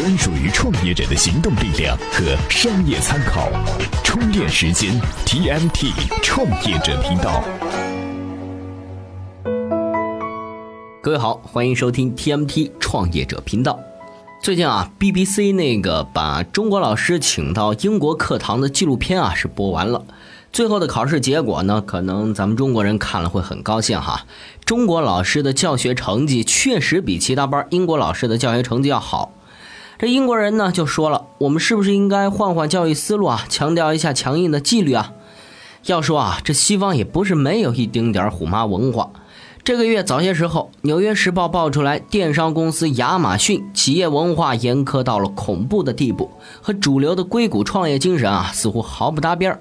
专属于创业者的行动力量和商业参考。充电时间，TMT 创业者频道。各位好，欢迎收听 TMT 创业者频道。最近啊，BBC 那个把中国老师请到英国课堂的纪录片啊是播完了。最后的考试结果呢，可能咱们中国人看了会很高兴哈。中国老师的教学成绩确实比其他班英国老师的教学成绩要好。这英国人呢就说了，我们是不是应该换换教育思路啊，强调一下强硬的纪律啊？要说啊，这西方也不是没有一丁点虎妈文化。这个月早些时候，《纽约时报》爆出来，电商公司亚马逊企业文化严苛到了恐怖的地步，和主流的硅谷创业精神啊似乎毫不搭边儿。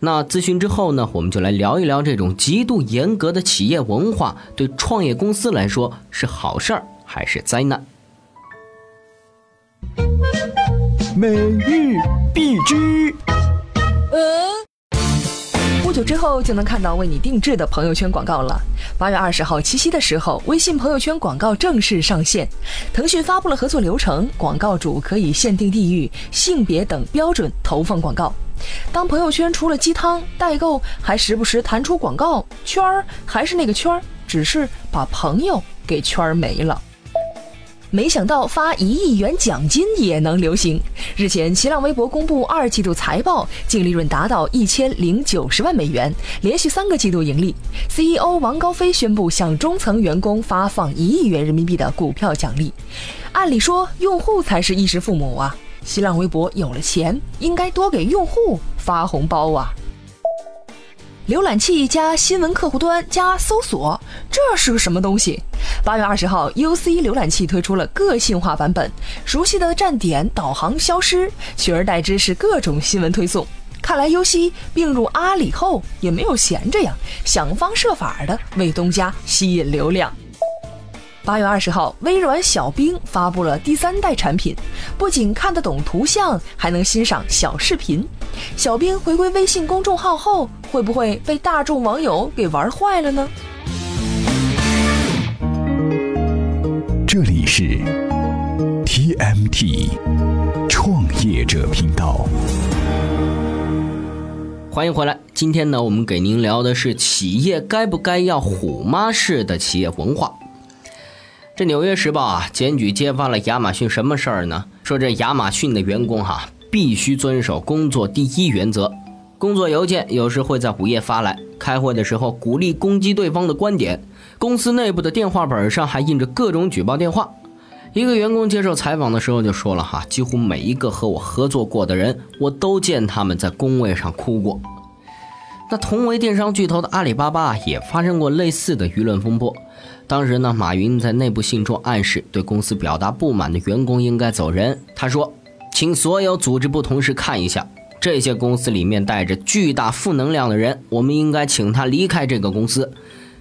那咨询之后呢，我们就来聊一聊这种极度严格的企业文化对创业公司来说是好事儿还是灾难？每日必知。不久之后就能看到为你定制的朋友圈广告了。八月二十号七夕的时候，微信朋友圈广告正式上线。腾讯发布了合作流程，广告主可以限定地域、性别等标准投放广告。当朋友圈除了鸡汤代购，还时不时弹出广告圈儿，还是那个圈儿，只是把朋友给圈没了。没想到发一亿元奖金也能流行。日前，新浪微博公布二季度财报，净利润达到一千零九十万美元，连续三个季度盈利。CEO 王高飞宣布向中层员工发放一亿元人民币的股票奖励。按理说，用户才是衣食父母啊！新浪微博有了钱，应该多给用户发红包啊！浏览器加新闻客户端加搜索，这是个什么东西？八月二十号，UC 浏览器推出了个性化版本，熟悉的站点导航消失，取而代之是各种新闻推送。看来 UC 并入阿里后也没有闲着呀，想方设法的为东家吸引流量。八月二十号，微软小冰发布了第三代产品，不仅看得懂图像，还能欣赏小视频。小冰回归微信公众号后，会不会被大众网友给玩坏了呢？这里是 TMT 创业者频道，欢迎回来。今天呢，我们给您聊的是企业该不该要虎妈式的企业文化。这《纽约时报》啊，检举揭发了亚马逊什么事儿呢？说这亚马逊的员工哈，必须遵守工作第一原则。工作邮件有时会在午夜发来，开会的时候鼓励攻击对方的观点，公司内部的电话本上还印着各种举报电话。一个员工接受采访的时候就说了哈，几乎每一个和我合作过的人，我都见他们在工位上哭过。那同为电商巨头的阿里巴巴也发生过类似的舆论风波。当时呢，马云在内部信中暗示，对公司表达不满的员工应该走人。他说：“请所有组织部同事看一下，这些公司里面带着巨大负能量的人，我们应该请他离开这个公司。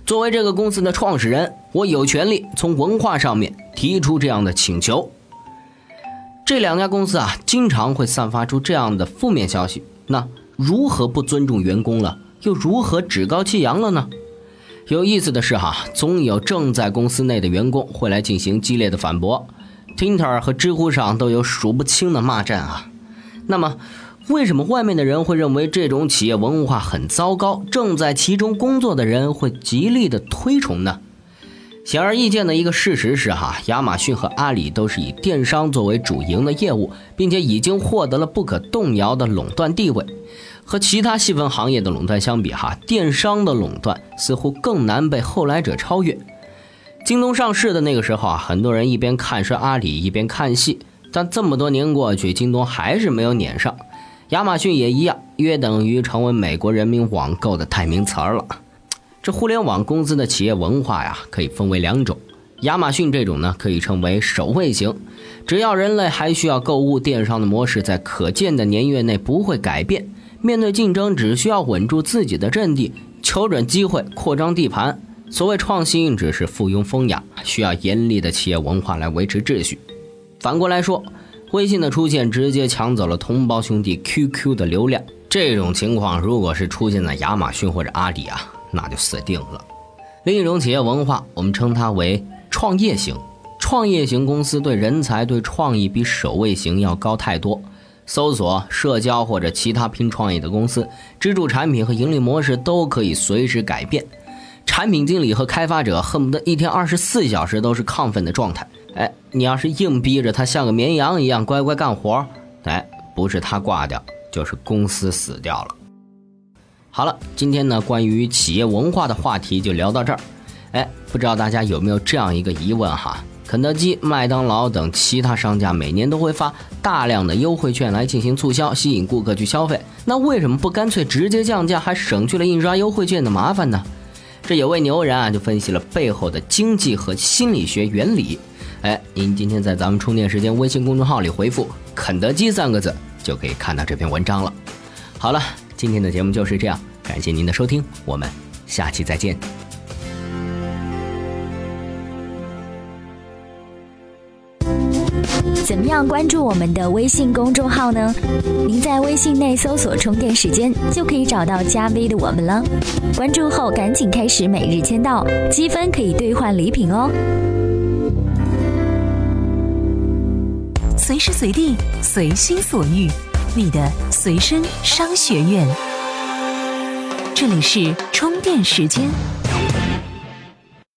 作为这个公司的创始人，我有权利从文化上面提出这样的请求。”这两家公司啊，经常会散发出这样的负面消息。那如何不尊重员工了？又如何趾高气扬了呢？有意思的是哈，总有正在公司内的员工会来进行激烈的反驳，Twitter 和知乎上都有数不清的骂战啊。那么，为什么外面的人会认为这种企业文化很糟糕，正在其中工作的人会极力的推崇呢？显而易见的一个事实是哈，亚马逊和阿里都是以电商作为主营的业务，并且已经获得了不可动摇的垄断地位。和其他细分行业的垄断相比，哈，电商的垄断似乎更难被后来者超越。京东上市的那个时候啊，很多人一边看衰阿里，一边看戏。但这么多年过去，京东还是没有撵上。亚马逊也一样，约等于成为美国人民网购的代名词了。这互联网公司的企业文化呀，可以分为两种。亚马逊这种呢，可以称为守卫型，只要人类还需要购物，电商的模式在可见的年月内不会改变。面对竞争，只需要稳住自己的阵地，瞅准机会扩张地盘。所谓创新，只是附庸风雅，需要严厉的企业文化来维持秩序。反过来说，微信的出现直接抢走了同胞兄弟 QQ 的流量。这种情况，如果是出现在亚马逊或者阿里啊，那就死定了。另一种企业文化，我们称它为创业型。创业型公司对人才、对创意比守卫型要高太多。搜索、社交或者其他拼创意的公司，支柱产品和盈利模式都可以随时改变。产品经理和开发者恨不得一天二十四小时都是亢奋的状态。哎，你要是硬逼着他像个绵羊一样乖乖干活，哎，不是他挂掉，就是公司死掉了。好了，今天呢关于企业文化的话题就聊到这儿。哎，不知道大家有没有这样一个疑问哈？肯德基、麦当劳等其他商家每年都会发大量的优惠券来进行促销，吸引顾客去消费。那为什么不干脆直接降价，还省去了印刷优惠券的麻烦呢？这有位牛人啊，就分析了背后的经济和心理学原理。哎，您今天在咱们充电时间微信公众号里回复“肯德基”三个字，就可以看到这篇文章了。好了，今天的节目就是这样，感谢您的收听，我们下期再见。怎么样关注我们的微信公众号呢？您在微信内搜索“充电时间”就可以找到加 V 的我们了。关注后赶紧开始每日签到，积分可以兑换礼品哦。随时随地，随心所欲，你的随身商学院。这里是充电时间。